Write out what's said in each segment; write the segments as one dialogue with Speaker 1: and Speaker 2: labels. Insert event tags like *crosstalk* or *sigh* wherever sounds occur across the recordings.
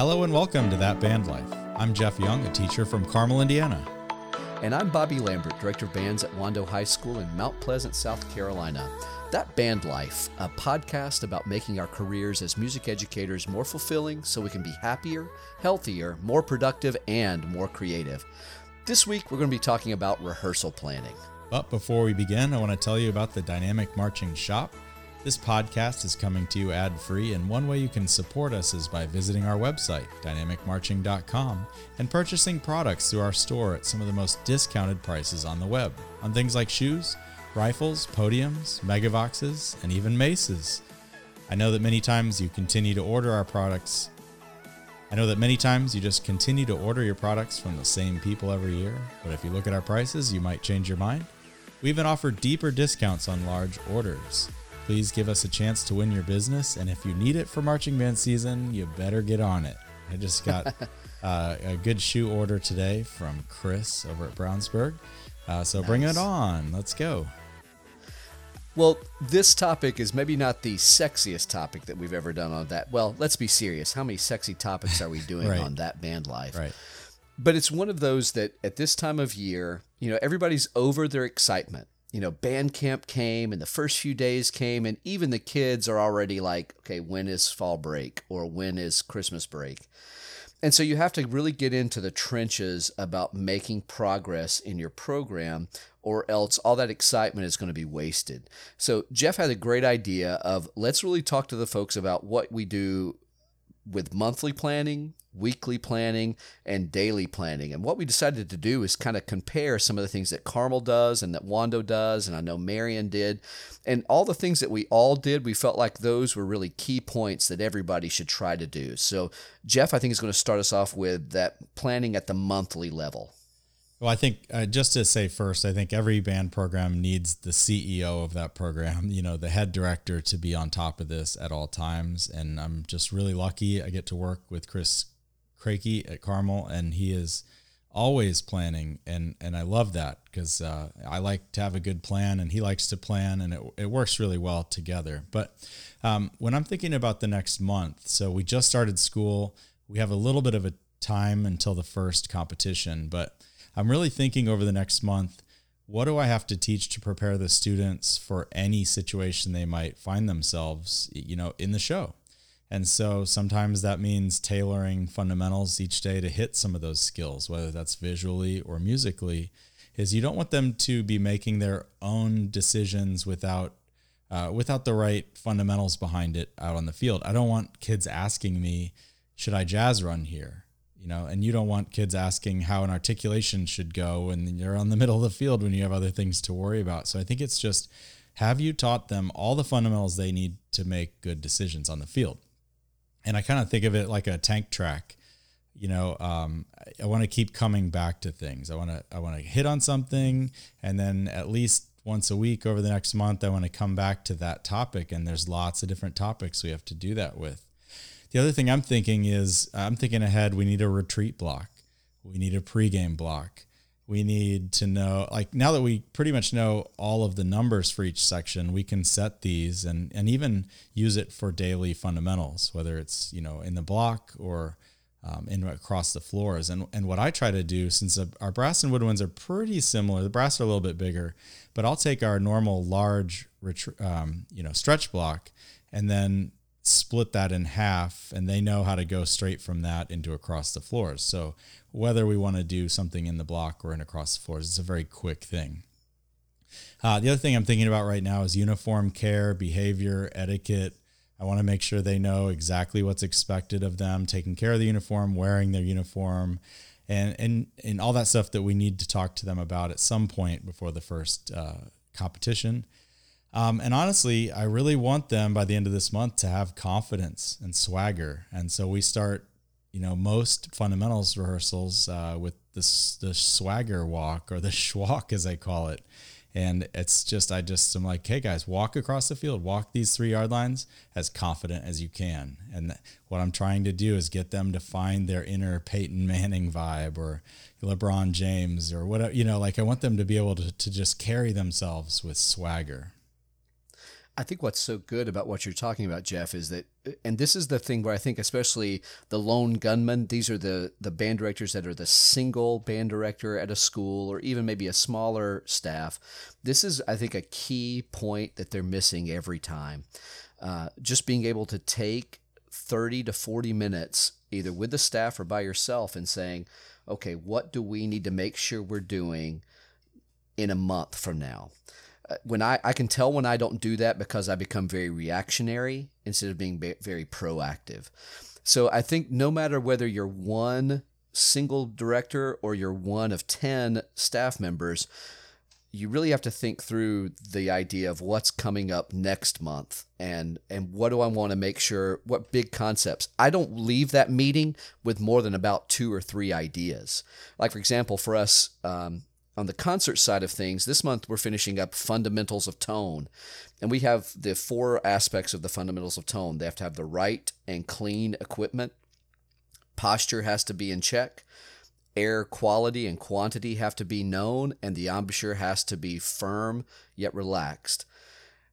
Speaker 1: Hello and welcome to That Band Life. I'm Jeff Young, a teacher from Carmel, Indiana.
Speaker 2: And I'm Bobby Lambert, Director of Bands at Wando High School in Mount Pleasant, South Carolina. That Band Life, a podcast about making our careers as music educators more fulfilling so we can be happier, healthier, more productive, and more creative. This week, we're going to be talking about rehearsal planning.
Speaker 1: But before we begin, I want to tell you about the Dynamic Marching Shop. This podcast is coming to you ad free, and one way you can support us is by visiting our website, dynamicmarching.com, and purchasing products through our store at some of the most discounted prices on the web on things like shoes, rifles, podiums, megavoxes, and even maces. I know that many times you continue to order our products. I know that many times you just continue to order your products from the same people every year, but if you look at our prices, you might change your mind. We even offer deeper discounts on large orders. Please give us a chance to win your business, and if you need it for marching band season, you better get on it. I just got *laughs* uh, a good shoe order today from Chris over at Brownsburg. Uh, so nice. bring it on. Let's go.
Speaker 2: Well, this topic is maybe not the sexiest topic that we've ever done on that. Well, let's be serious. How many sexy topics are we *laughs* doing right. on that band life?
Speaker 1: Right.
Speaker 2: But it's one of those that at this time of year, you know, everybody's over their excitement you know, band camp came and the first few days came, and even the kids are already like, okay, when is fall break or when is Christmas break? And so you have to really get into the trenches about making progress in your program, or else all that excitement is going to be wasted. So Jeff had a great idea of let's really talk to the folks about what we do with monthly planning, weekly planning, and daily planning. And what we decided to do is kind of compare some of the things that Carmel does and that Wando does, and I know Marion did. And all the things that we all did, we felt like those were really key points that everybody should try to do. So, Jeff, I think, is going to start us off with that planning at the monthly level.
Speaker 1: Well, I think uh, just to say first, I think every band program needs the CEO of that program, you know, the head director to be on top of this at all times. And I'm just really lucky. I get to work with Chris Crakey at Carmel, and he is always planning. And, and I love that because uh, I like to have a good plan, and he likes to plan, and it, it works really well together. But um, when I'm thinking about the next month, so we just started school, we have a little bit of a time until the first competition, but I'm really thinking over the next month what do I have to teach to prepare the students for any situation they might find themselves, you know, in the show? And so sometimes that means tailoring fundamentals each day to hit some of those skills, whether that's visually or musically. Is you don't want them to be making their own decisions without uh, without the right fundamentals behind it out on the field. I don't want kids asking me, "Should I jazz run here?" you know, and you don't want kids asking how an articulation should go and you're on the middle of the field when you have other things to worry about. So I think it's just have you taught them all the fundamentals they need to make good decisions on the field? And I kind of think of it like a tank track. You know, um, I want to keep coming back to things. I want to I want to hit on something, and then at least once a week over the next month, I want to come back to that topic. And there's lots of different topics we have to do that with. The other thing I'm thinking is I'm thinking ahead. We need a retreat block. We need a pregame block. We need to know, like now that we pretty much know all of the numbers for each section, we can set these and, and even use it for daily fundamentals, whether it's, you know, in the block or um, in across the floors. And, and what I try to do, since our brass and woodwinds are pretty similar, the brass are a little bit bigger, but I'll take our normal large, um, you know, stretch block and then split that in half and they know how to go straight from that into across the floors. So whether we want to do something in the block or in across the floors, it's a very quick thing. Uh, the other thing I'm thinking about right now is uniform care, behavior, etiquette. I want to make sure they know exactly what's expected of them, taking care of the uniform, wearing their uniform, and and and all that stuff that we need to talk to them about at some point before the first uh, competition. Um, and honestly, I really want them by the end of this month to have confidence and swagger. And so we start, you know, most fundamentals rehearsals uh, with this the swagger walk or the *laughs* schwalk as I call it. And it's just I just am like, hey guys, walk across the field, walk these three yard lines as confident as you can. And what I'm trying to do is get them to find their inner Peyton Manning vibe or LeBron James or whatever, you know, like I want them to be able to, to just carry themselves with swagger.
Speaker 2: I think what's so good about what you're talking about, Jeff, is that, and this is the thing where I think, especially the lone gunman, these are the the band directors that are the single band director at a school or even maybe a smaller staff. This is, I think, a key point that they're missing every time. Uh, just being able to take 30 to 40 minutes, either with the staff or by yourself, and saying, okay, what do we need to make sure we're doing in a month from now? When I, I can tell when I don't do that because I become very reactionary instead of being very proactive. So I think no matter whether you're one single director or you're one of 10 staff members, you really have to think through the idea of what's coming up next month and and what do I want to make sure what big concepts. I don't leave that meeting with more than about two or three ideas. Like for example, for us, um, on the concert side of things, this month we're finishing up fundamentals of tone. And we have the four aspects of the fundamentals of tone. They have to have the right and clean equipment. Posture has to be in check. Air quality and quantity have to be known, and the embouchure has to be firm yet relaxed.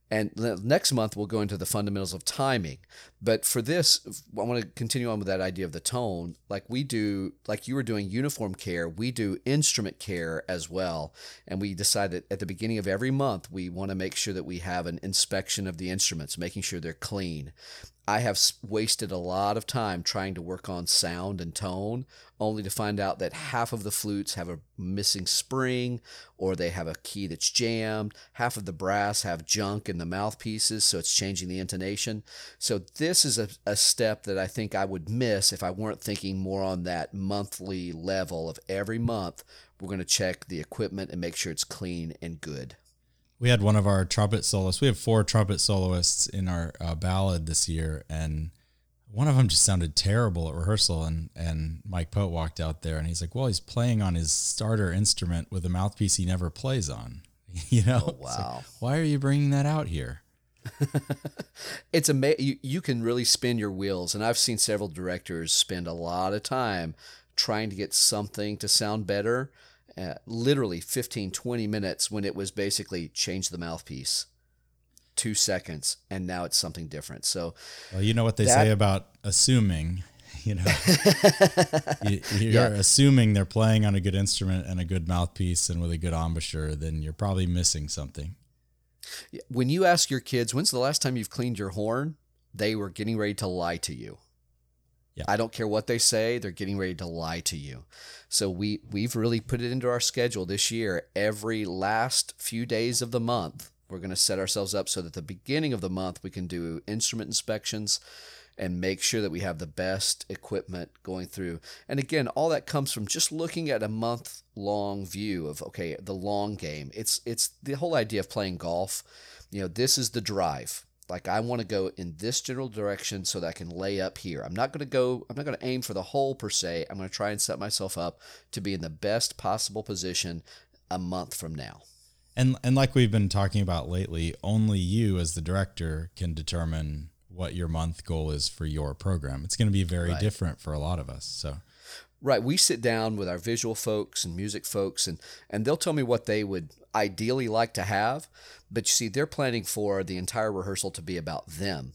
Speaker 2: And next month, we'll go into the fundamentals of timing. But for this, I want to continue on with that idea of the tone. Like we do, like you were doing uniform care, we do instrument care as well. And we decide that at the beginning of every month, we want to make sure that we have an inspection of the instruments, making sure they're clean. I have wasted a lot of time trying to work on sound and tone, only to find out that half of the flutes have a missing spring or they have a key that's jammed. Half of the brass have junk in the mouthpieces, so it's changing the intonation. So, this is a, a step that I think I would miss if I weren't thinking more on that monthly level of every month. We're going to check the equipment and make sure it's clean and good.
Speaker 1: We had one of our trumpet soloists. We have four trumpet soloists in our uh, ballad this year, and one of them just sounded terrible at rehearsal. And and Mike Pote walked out there, and he's like, "Well, he's playing on his starter instrument with a mouthpiece he never plays on." *laughs* you know?
Speaker 2: Oh, wow.
Speaker 1: Like, Why are you bringing that out here? *laughs*
Speaker 2: it's amazing. You, you can really spin your wheels, and I've seen several directors spend a lot of time trying to get something to sound better uh, literally 15, 20 minutes when it was basically change the mouthpiece, two seconds, and now it's something different. So,
Speaker 1: well, you know what they that, say about assuming. *laughs* You know, *laughs* you, are yeah. assuming they're playing on a good instrument and a good mouthpiece and with a good embouchure, then you're probably missing something.
Speaker 2: When you ask your kids, when's the last time you've cleaned your horn? They were getting ready to lie to you. Yeah. I don't care what they say, they're getting ready to lie to you. So we we've really put it into our schedule this year. Every last few days of the month, we're going to set ourselves up so that the beginning of the month we can do instrument inspections and make sure that we have the best equipment going through. And again, all that comes from just looking at a month long view of okay, the long game. It's it's the whole idea of playing golf. You know, this is the drive like I want to go in this general direction so that I can lay up here. I'm not going to go I'm not going to aim for the hole per se. I'm going to try and set myself up to be in the best possible position a month from now.
Speaker 1: And and like we've been talking about lately, only you as the director can determine what your month goal is for your program. It's going to be very right. different for a lot of us. So
Speaker 2: Right. We sit down with our visual folks and music folks, and, and they'll tell me what they would ideally like to have. But you see, they're planning for the entire rehearsal to be about them.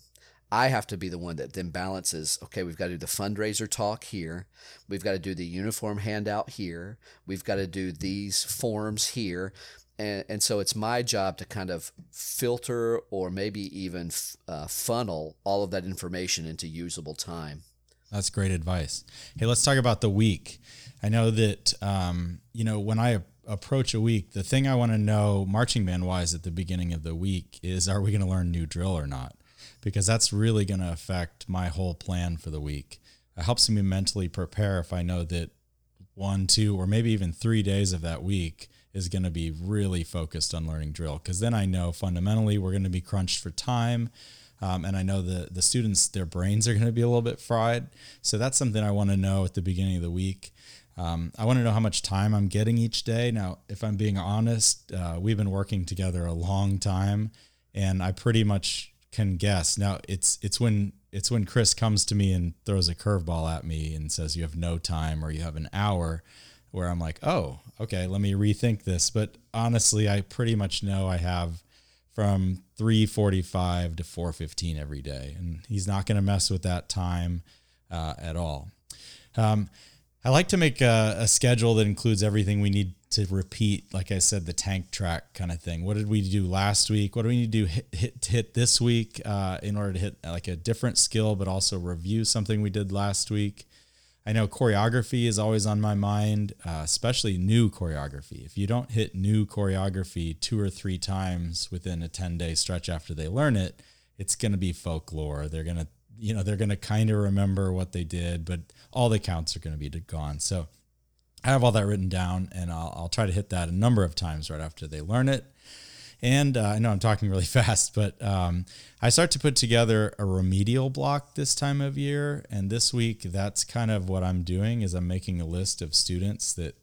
Speaker 2: I have to be the one that then balances okay, we've got to do the fundraiser talk here. We've got to do the uniform handout here. We've got to do these forms here. And, and so it's my job to kind of filter or maybe even uh, funnel all of that information into usable time.
Speaker 1: That's great advice. Hey, let's talk about the week. I know that, um, you know, when I approach a week, the thing I want to know marching band wise at the beginning of the week is are we going to learn new drill or not? Because that's really going to affect my whole plan for the week. It helps me mentally prepare if I know that one, two, or maybe even three days of that week is going to be really focused on learning drill. Because then I know fundamentally we're going to be crunched for time. Um, and I know the the students their brains are going to be a little bit fried. So that's something I want to know at the beginning of the week. Um, I want to know how much time I'm getting each day. Now, if I'm being honest, uh, we've been working together a long time, and I pretty much can guess. Now, it's it's when it's when Chris comes to me and throws a curveball at me and says you have no time or you have an hour, where I'm like, oh, okay, let me rethink this. But honestly, I pretty much know I have from 3:45 to 4:15 every day, and he's not going to mess with that time uh, at all. Um, I like to make a, a, schedule that includes everything we need to repeat. Like I said, the tank track kind of thing. What did we do last week? What do we need to do hit hit, hit this week uh, in order to hit like a different skill, but also review something we did last week? I know choreography is always on my mind, uh, especially new choreography. If you don't hit new choreography two or three times within a 10 day stretch after they learn it, it's going to be folklore. They're going to, you know, they're going to kind of remember what they did, but all the counts are going to be gone. So I have all that written down and I'll, I'll try to hit that a number of times right after they learn it. And uh, I know I'm talking really *laughs* fast, but um, I start to put together a remedial block this time of year. And this week, that's kind of what I'm doing is I'm making a list of students that,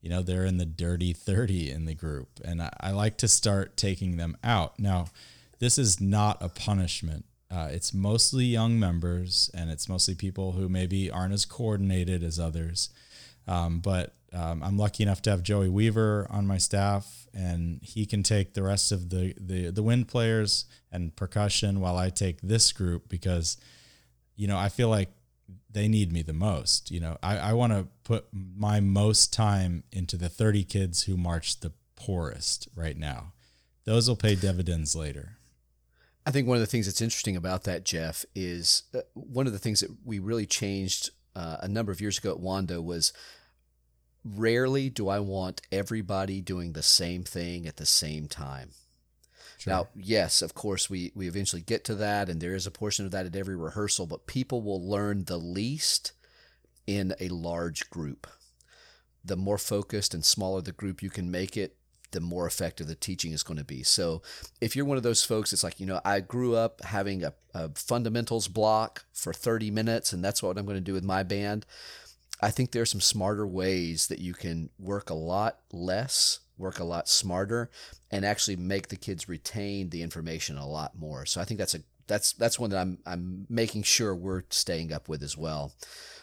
Speaker 1: you know, they're in the dirty 30 in the group. And I, I like to start taking them out. Now, this is not a punishment. Uh, it's mostly young members and it's mostly people who maybe aren't as coordinated as others. Um, but um, I'm lucky enough to have Joey Weaver on my staff, and he can take the rest of the, the the wind players and percussion while I take this group because, you know, I feel like they need me the most. You know, I, I want to put my most time into the 30 kids who march the poorest right now. Those will pay dividends later.
Speaker 2: I think one of the things that's interesting about that, Jeff, is uh, one of the things that we really changed uh, a number of years ago at Wando was rarely do I want everybody doing the same thing at the same time. Sure. Now, yes, of course, we, we eventually get to that, and there is a portion of that at every rehearsal, but people will learn the least in a large group. The more focused and smaller the group you can make it, the more effective the teaching is going to be. So, if you're one of those folks, it's like, you know, I grew up having a, a fundamentals block for 30 minutes, and that's what I'm going to do with my band I think there are some smarter ways that you can work a lot less, work a lot smarter, and actually make the kids retain the information a lot more. So I think that's a that's that's one that I'm I'm making sure we're staying up with as well.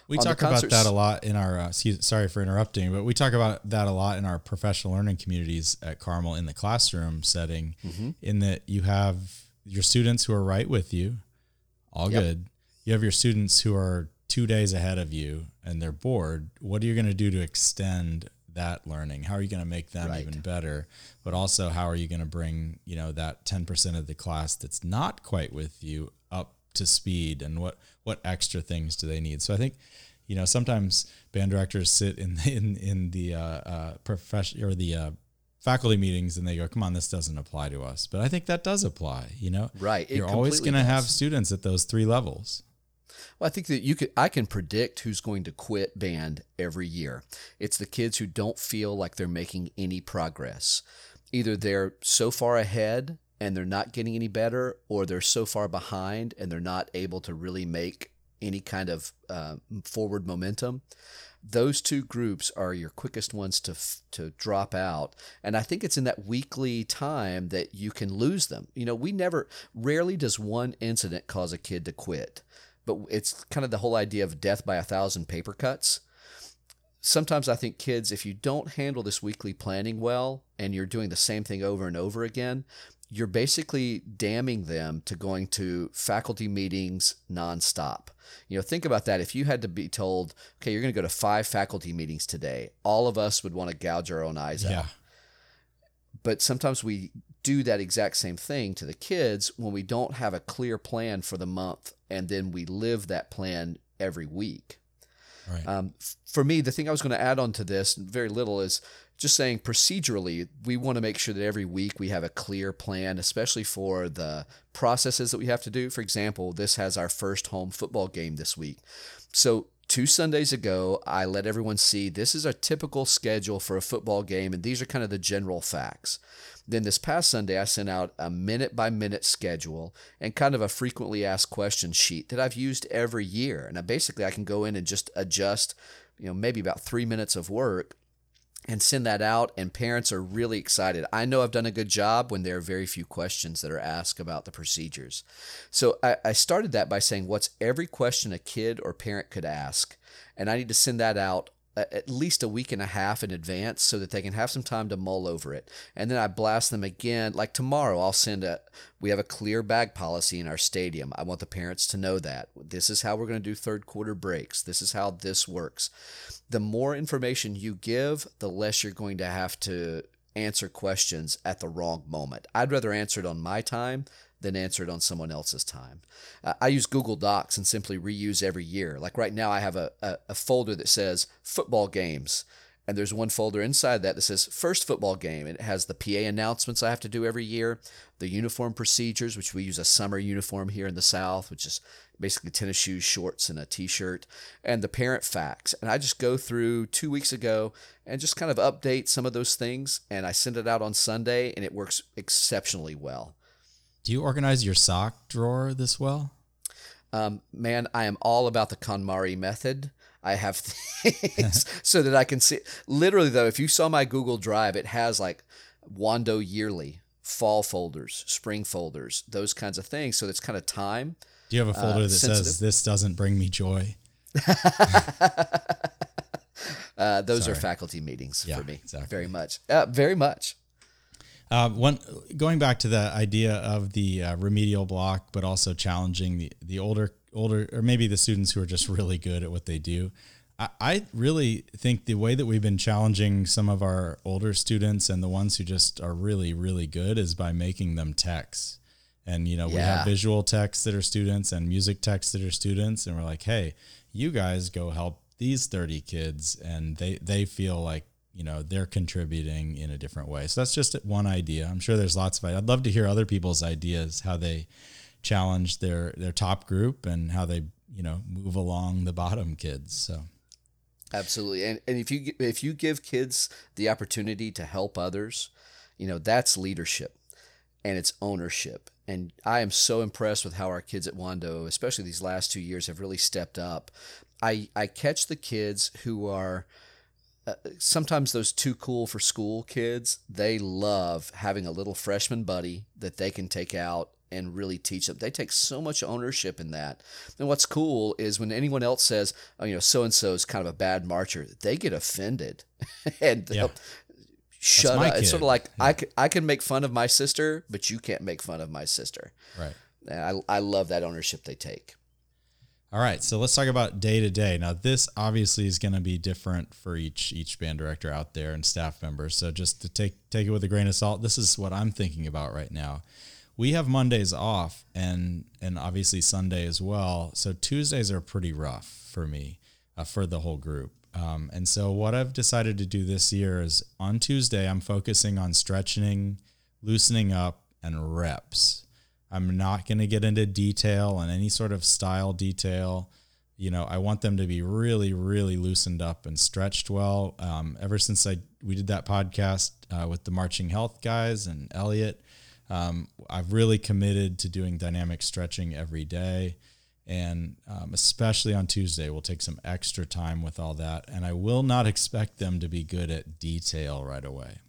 Speaker 1: We On talk about that a lot in our. Uh, excuse, sorry for interrupting, but we talk about that a lot in our professional learning communities at Carmel in the classroom setting. Mm-hmm. In that you have your students who are right with you, all yep. good. You have your students who are two days ahead of you and they're bored, what are you going to do to extend that learning? How are you going to make them right. even better? But also, how are you going to bring you know that ten percent of the class that's not quite with you up to speed? And what what extra things do they need? So I think you know sometimes band directors sit in in in the uh, uh, profession or the uh, faculty meetings and they go, "Come on, this doesn't apply to us." But I think that does apply. You know,
Speaker 2: right?
Speaker 1: You're always going to have students at those three levels.
Speaker 2: Well, I think that you could I can predict who's going to quit band every year. It's the kids who don't feel like they're making any progress. Either they're so far ahead and they're not getting any better, or they're so far behind and they're not able to really make any kind of uh, forward momentum. Those two groups are your quickest ones to to drop out, and I think it's in that weekly time that you can lose them. You know, we never, rarely does one incident cause a kid to quit but it's kind of the whole idea of death by a thousand paper cuts. Sometimes I think kids, if you don't handle this weekly planning well and you're doing the same thing over and over again, you're basically damning them to going to faculty meetings nonstop. You know, think about that. If you had to be told, okay, you're going to go to five faculty meetings today, all of us would want to gouge our own eyes yeah. out. But sometimes we do that exact same thing to the kids when we don't have a clear plan for the month and then we live that plan every week. Right. Um, for me, the thing I was going to add on to this, very little, is just saying procedurally, we want to make sure that every week we have a clear plan, especially for the processes that we have to do. For example, this has our first home football game this week. So two Sundays ago, I let everyone see this is a typical schedule for a football game, and these are kind of the general facts. Then this past Sunday, I sent out a minute by minute schedule and kind of a frequently asked questions sheet that I've used every year. And I basically I can go in and just adjust, you know, maybe about three minutes of work and send that out and parents are really excited. I know i've done a good job when there are very few questions that are asked about the procedures. So I, I, started that by saying what's every question a kid or parent could ask? And i need to send that out at least a week and a half in advance so that they can have some time to mull over it. And then I blast them again. Like tomorrow, I'll send a, we have a clear bag policy in our stadium. I want the parents to know that. This is how we're going to do third quarter breaks. This is how this works. The more information you give, the less you're going to have to answer questions at the wrong moment. I'd rather answer it on my time than answer it on someone else's time. Uh, I use Google Docs and simply reuse every year. Like right now, I have a, a, a, folder that says football games, and there's one folder inside that that says first football game. It has the PA announcements I have to do every year, the uniform procedures, which we use a summer uniform here in the South, which is basically tennis shoes, shorts, and a t shirt, and the parent facts. And I just go through two weeks ago and just kind of update some of those things, and I send it out on Sunday, and it works exceptionally well.
Speaker 1: Do you organize your sock drawer this well?
Speaker 2: Um, man, I am all about the KonMari method. I have *laughs* things so that I can see. Literally, though, if you saw my Google Drive, it has like Wando yearly, fall folders, spring folders, those kinds of things. So it's kind of time.
Speaker 1: Do you have a folder uh, that sensitive. says "This doesn't bring me joy"? *laughs*
Speaker 2: uh, those Sorry. are faculty meetings yeah, for me. Exactly. Very much. Uh, very much.
Speaker 1: Uh, one going back to the idea of the uh, remedial block, but also challenging the the older older or maybe the students who are just really good at what they do. I, I really think the way that we've been challenging some of our older students and the ones who just are really really good is by making them techs. And you know yeah. we have visual techs that are students and music techs that are students, and we're like, hey, you guys go help these 30 kids and they they feel like you know they're contributing in a different way. So that's just one idea. I'm sure there's lots of i'd love to hear other people's ideas how they challenge their their top group and how they you know move along the bottom kids so.
Speaker 2: Absolutely. And, and if you if you give kids the opportunity to help others you know that's leadership and it's ownership. And i am so impressed with how our kids at wando especially these last two years have really stepped up. I i catch the kids who are uh, sometimes those too cool for school kids, they love having a little freshman buddy that they can take out and really teach them. They take so much ownership in that. And what's cool is when anyone else says, oh, you know, so and so is kind of a bad marcher, they get offended *laughs* and yeah. shut up. Kid. It's sort of like yeah. I, can, I can make fun of my sister, but you can't make fun of my sister.
Speaker 1: Right.
Speaker 2: And I, I love that ownership they take.
Speaker 1: All right, so let's talk about day to day. Now, this obviously is going to be different for each each band director out there and staff members. So just to take take it with a grain of salt, this is what I'm thinking about right now. We have Mondays off and and obviously Sunday as well. So Tuesdays are pretty rough for me uh, for the whole group. Um, and so what I've decided to do this year is on Tuesday I'm focusing on stretching, loosening up, and reps. I'm not going to get into detail and any sort of style detail. You know, I want them to be really, really loosened up and stretched well. Um, ever since I we did that podcast uh, with the Marching Health guys and Elliot, um, I've really committed to doing dynamic stretching every day, and um, especially on Tuesday, we'll take some extra time with all that. And I will not expect them to be good at detail right away.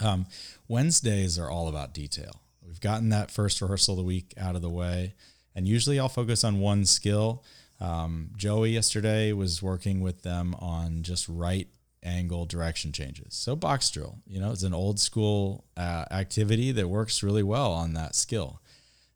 Speaker 1: Um, Wednesdays are all about detail. We've gotten that first rehearsal of the week out of the way. And usually I'll focus on one skill. Um, Joey yesterday was working with them on just right angle direction changes. So box drill, you know, it's an old school uh, activity that works really well on that skill.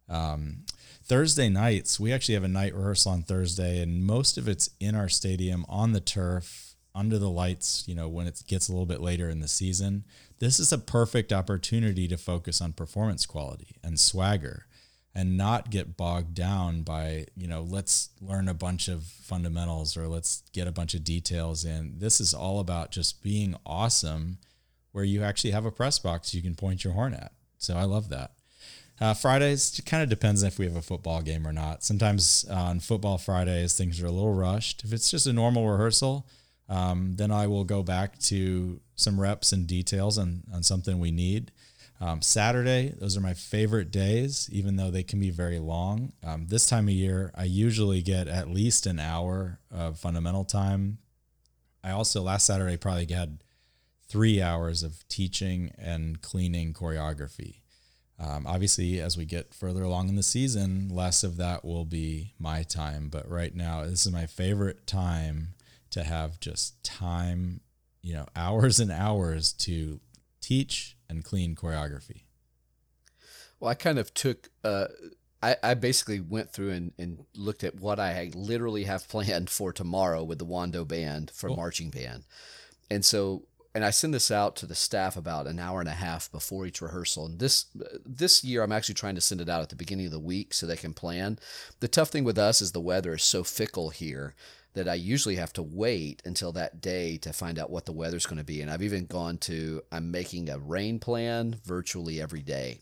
Speaker 1: Um, Thursday nights, we actually have a night rehearsal on Thursday, and most of it's in our stadium on the turf under the lights. You know, when it gets a little bit later in the season, this is a perfect opportunity to focus on performance quality and swagger and not get bogged down by, you know, let's learn a bunch of fundamentals or let's get a bunch of details in. This is all about just being awesome where you actually have a press box you can point your horn at. So I love that. Uh, Fridays kind of depends if we have a football game or not. Sometimes uh, on football Fridays, things are a little rushed. If it's just a normal rehearsal, um, then I will go back to some reps and details on, on something we need. Um, Saturday, those are my favorite days, even though they can be very long. Um, this time of year, I usually get at least an hour of fundamental time. I also, last Saturday, probably had three hours of teaching and cleaning choreography. Um, obviously, as we get further along in the season, less of that will be my time. But right now, this is my favorite time to have just time, you know, *laughs* hours and hours to teach and clean choreography?
Speaker 2: Well, I kind of took, uh, I, I basically went through and, and looked at what I literally have planned for tomorrow with the Wando band for cool. marching band. And so, and I send this out to the staff about an hour and a half before each rehearsal. And this this year, I'm actually trying to send it out at the beginning of the week so they can plan. The tough thing with us is the weather is so fickle here that I usually have to wait until that day to find out what the weather's going to be. And I've even gone to I'm making a rain plan virtually every day.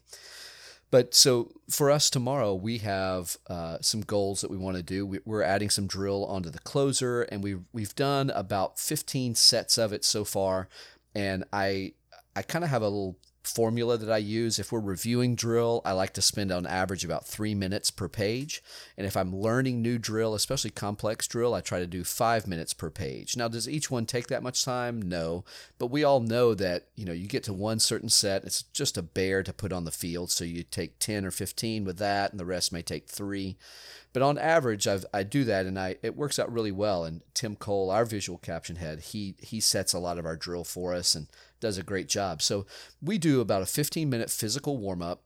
Speaker 2: But so for us tomorrow, we have uh, some goals that we want to do. We, are adding some drill onto the closer, and we've we've done about 15 sets of it so far. And I I kind of have a little formula that I use. If we're reviewing drill, I like to spend on average about three minutes per page. And if I'm learning new drill, especially complex drill, I try to do five minutes per page. Now, does each one take that much time? No. But we all know that, you know, you get to one certain set, it's just a bear to put on the field. So you take 10 or 15 with that, and the rest may take three. But on average, I've, I do that, and I it works out really well. And Tim Cole, our visual caption head, he he sets a lot of our drill for us and does a great job. So we do about a 15 minute physical warm up.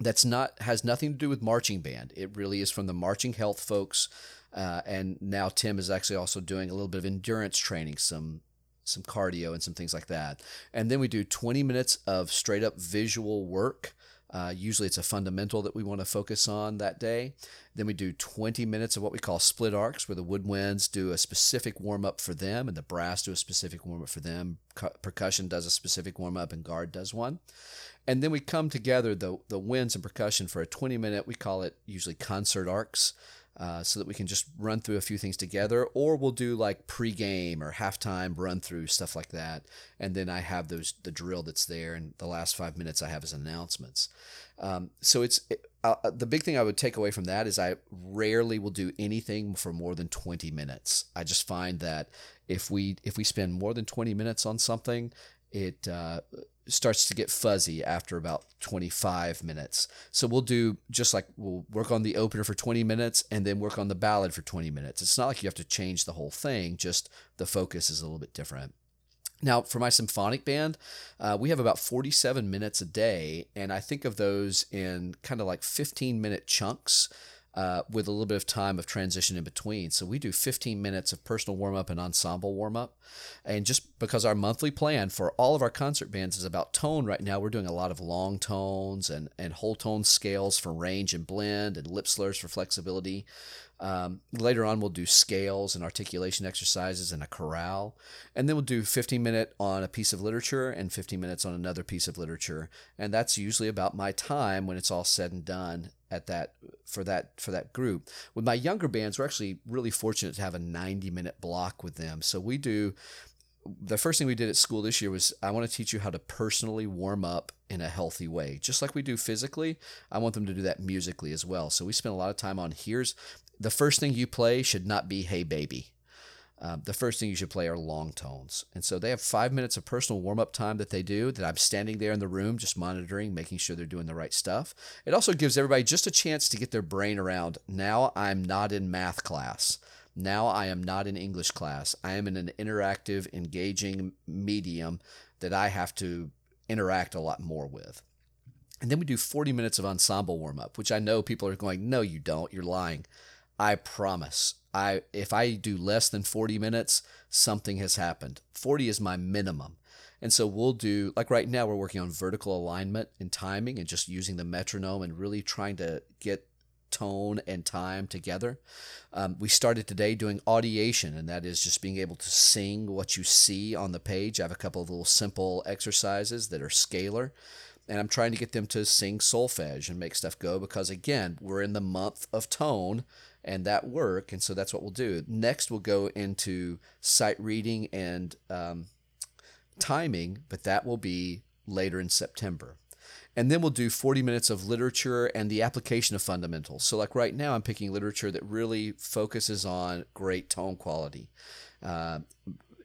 Speaker 2: That's not has nothing to do with marching band. It really is from the marching health folks. Uh, and now Tim is actually also doing a little bit of endurance training, some some cardio and some things like that. And then we do 20 minutes of straight up visual work uh, usually it's a fundamental that we want to focus on that day. Then we do 20 minutes of what we call split arcs, where the woodwinds do a specific warm up for them and the brass do a specific warm up for them. percussion does a specific warm up and guard does one. And then we come together, the, the winds and percussion, for a 20 minute, we call it usually concert arcs uh, so that we can just run through a few things together, or we'll do like pregame or halftime run through stuff like that. And then I have those the drill that's there, and the last five minutes I have as announcements. Um, so it's uh, uh, the big thing I would take away from that is I rarely will do anything for more than 20 minutes. I just find that if we if we spend more than 20 minutes on something, it uh, starts to get fuzzy after about 25 minutes. So we'll do just like we'll work on the opener for 20 minutes and then work on the ballad for 20 minutes. It's not like you have to change the whole thing, just the focus is a little bit different. Now, for my symphonic band, uh, we have about 47 minutes a day, and I think of those in kind of like 15 minute chunks uh, with a little bit of time of transition in between. So we do 15 minutes of personal warm up and ensemble warm up. And just because our monthly plan for all of our concert bands is about tone right now, we're doing a lot of long tones and, and whole tone scales for range and blend and lip slurs for flexibility. Um, later on, we'll do scales and articulation exercises and a chorale. And then we'll do 15 minute on a piece of literature and 15 minutes on another piece of literature. And that's usually about my time when it's all said and done at that for that for that group. With my younger bands, we're actually really fortunate to have a 90 minute block with them. So we do the first thing we did at school this year was I want to teach you how to personally warm up in a healthy way. Just like we do physically, I want them to do that musically as well. So we spent a lot of time on here's the first thing you play should not be Hey Baby. Uh, the first thing you should play are long tones. And so they have five minutes of personal warm up time that they do that I'm standing there in the room just monitoring, making sure they're doing the right stuff. It also gives everybody just a chance to get their brain around now I'm not in math class. Now I am not in English class. I am in an interactive, engaging medium that I have to interact a lot more with. And then we do 40 minutes of ensemble warm up, which I know people are going, no, you don't. You're lying. I promise. I if I do less than 40 minutes, something has happened. 40 is my minimum. And so we'll do like right now we're working on vertical alignment and timing and just using the metronome and really trying to get tone and time together. Um, we started today doing audiation, and that is just being able to sing what you see on the page. I have a couple of little simple exercises that are scalar, and I'm trying to get them to sing solfege and make stuff go because, again, we're in the month of tone and that work. And so that's what we'll do. Next, we'll go into sight reading and um, timing, but that will be later in September. And then we'll do 40 minutes of literature and the application of fundamentals. So, like right now, I'm picking literature that really focuses on great tone quality. Uh,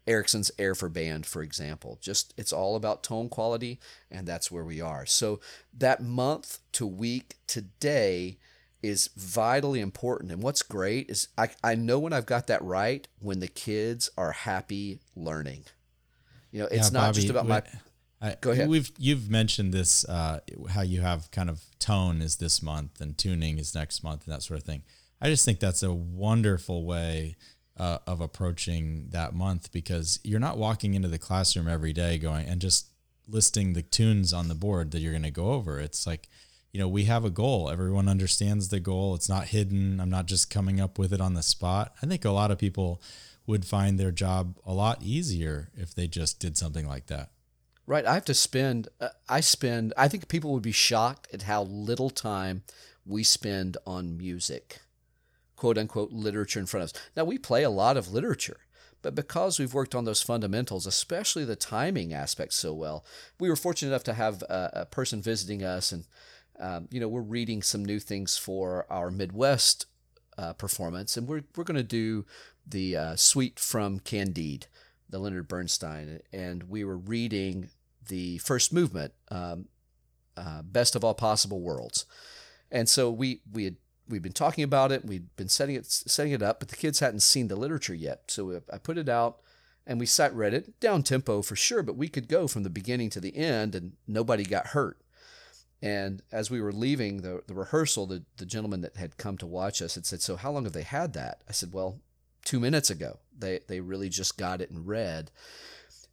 Speaker 2: Erickson's Air for Band, for example. Just it's all about tone quality, and that's where we are. So that month to week to day is vitally important. And what's great is I, I know when I've got that right when the kids are happy learning. You know, it's
Speaker 1: Yeah,
Speaker 2: not
Speaker 1: Bobby,
Speaker 2: just about
Speaker 1: we-
Speaker 2: my
Speaker 1: I,
Speaker 2: Go ahead.
Speaker 1: We've you've mentioned this uh, how you have kind of tone is this month and tuning is next month and that sort of thing. I just think that's a wonderful way uh, of approaching that month because you're not walking into the classroom every day going and just listing the tunes on the board that you're going to go over. It's like you know we have a goal. Everyone understands the goal. It's not hidden. I'm not just coming up with it on the spot. I think a lot of people would find their job a lot easier if they just did something like that.
Speaker 2: Right. I have to spend, uh, I spend, I think people would be shocked at how little time we spend on music, quote unquote, literature in front of us. Now, we play a lot of literature, but because we've worked on those fundamentals, especially the timing aspect so well, we were fortunate enough to have a, a person visiting us and, um, you know, we're reading some new things for our Midwest uh, performance, and we're, we're going to do the uh, suite from Candide, the Leonard Bernstein, and we were reading the first movement, um, uh, Best of All Possible Worlds. And so we we had we'd been talking about it, we'd been setting it setting it up, but the kids hadn't seen the literature yet. So I put it out, and we sat read it down tempo for sure, but we could go from the beginning to the end, and nobody got hurt. And as we were leaving the, the rehearsal, the, the gentleman that had come to watch us had said, So how long have they had that? I said, Well, two minutes ago. They, they really just got it and read.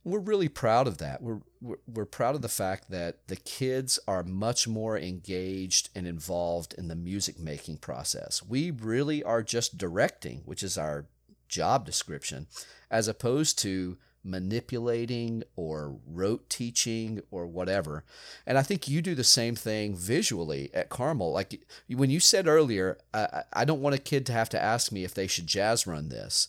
Speaker 2: We're really proud of that. We're, we're, we're proud of the fact that the kids are much more engaged and involved in the music making process. We really are just directing, which is our job description, as opposed to manipulating or rote teaching or whatever. And I think you do the same thing visually at Carmel. Like when you said earlier, I, I don't want a kid to have to ask me if they should jazz run this.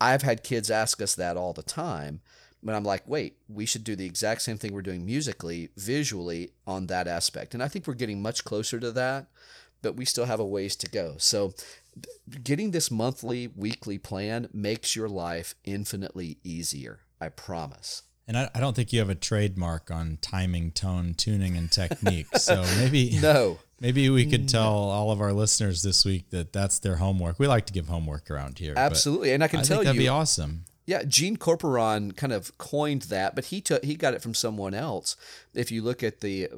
Speaker 2: I've had kids ask us that all the time. But I'm like, wait, we should do the exact same thing we're doing musically, visually on that aspect. And I think we're getting much closer to that, but we still have a ways to go. So getting this monthly, weekly plan makes your life infinitely easier. I promise.
Speaker 1: And I, I don't think you have a trademark on timing, tone, tuning, and technique. So *laughs* maybe
Speaker 2: No.
Speaker 1: Maybe we could mm. tell all of our listeners this week that that's their homework. We like to give homework around here.
Speaker 2: Absolutely. And I can
Speaker 1: I
Speaker 2: tell
Speaker 1: think that'd
Speaker 2: you
Speaker 1: be awesome.
Speaker 2: Yeah, Gene Corporon kind of coined that, but he took he got it from someone else. If you look at the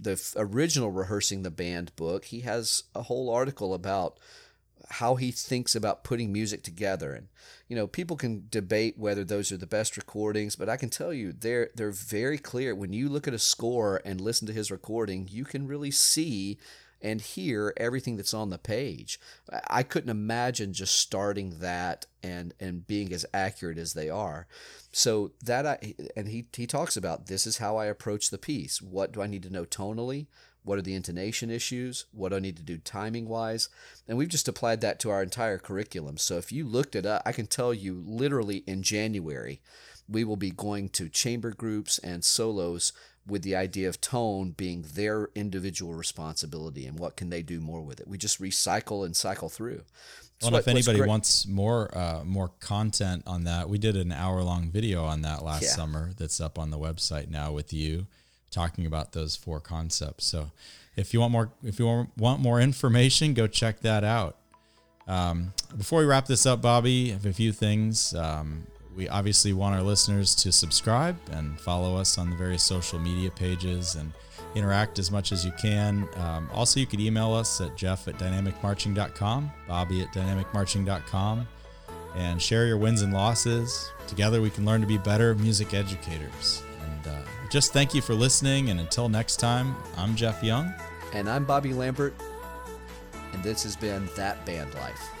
Speaker 2: the original rehearsing the band book, he has a whole article about how he thinks about putting music together. And you know people can debate whether those are the best recordings but i can tell you they're they're very clear. When you look at a score and listen to his recording you can really see and hear everything that's on the page. I couldn't imagine just starting that and and being as accurate as they are. So that i and he he talks about this is how i approach the piece. What do i need to know tonally what are the intonation issues? What do I need to do timing wise? And we've just applied that to our entire curriculum. So if you looked it up, I can tell you literally in January, we will be going to chamber groups and solos with the idea of tone being their individual responsibility and what can they do more with it. We just recycle and cycle through.
Speaker 1: Well,
Speaker 2: what-
Speaker 1: if anybody
Speaker 2: great-
Speaker 1: wants more uh, more content on that, we did an hour long video on that last
Speaker 2: Yeah.
Speaker 1: summer. That's up on the website now with you, talking about those four concepts. So, if you want more, if you want- more information, go check that out. Um, before we wrap this up, Bobby, I have a few things. Um, we obviously want our listeners to subscribe and follow us on the various social media pages and interact as much as you can. Um, also, you could email us at jeff at dynamicmarching.com, bobby at dynamicmarching.com, and share your wins and losses. Together, we can learn to be better music educators. And uh, just thank you for listening. And until next time, I'm Jeff Young.
Speaker 2: And I'm Bobby Lambert, and this has been That Band Life.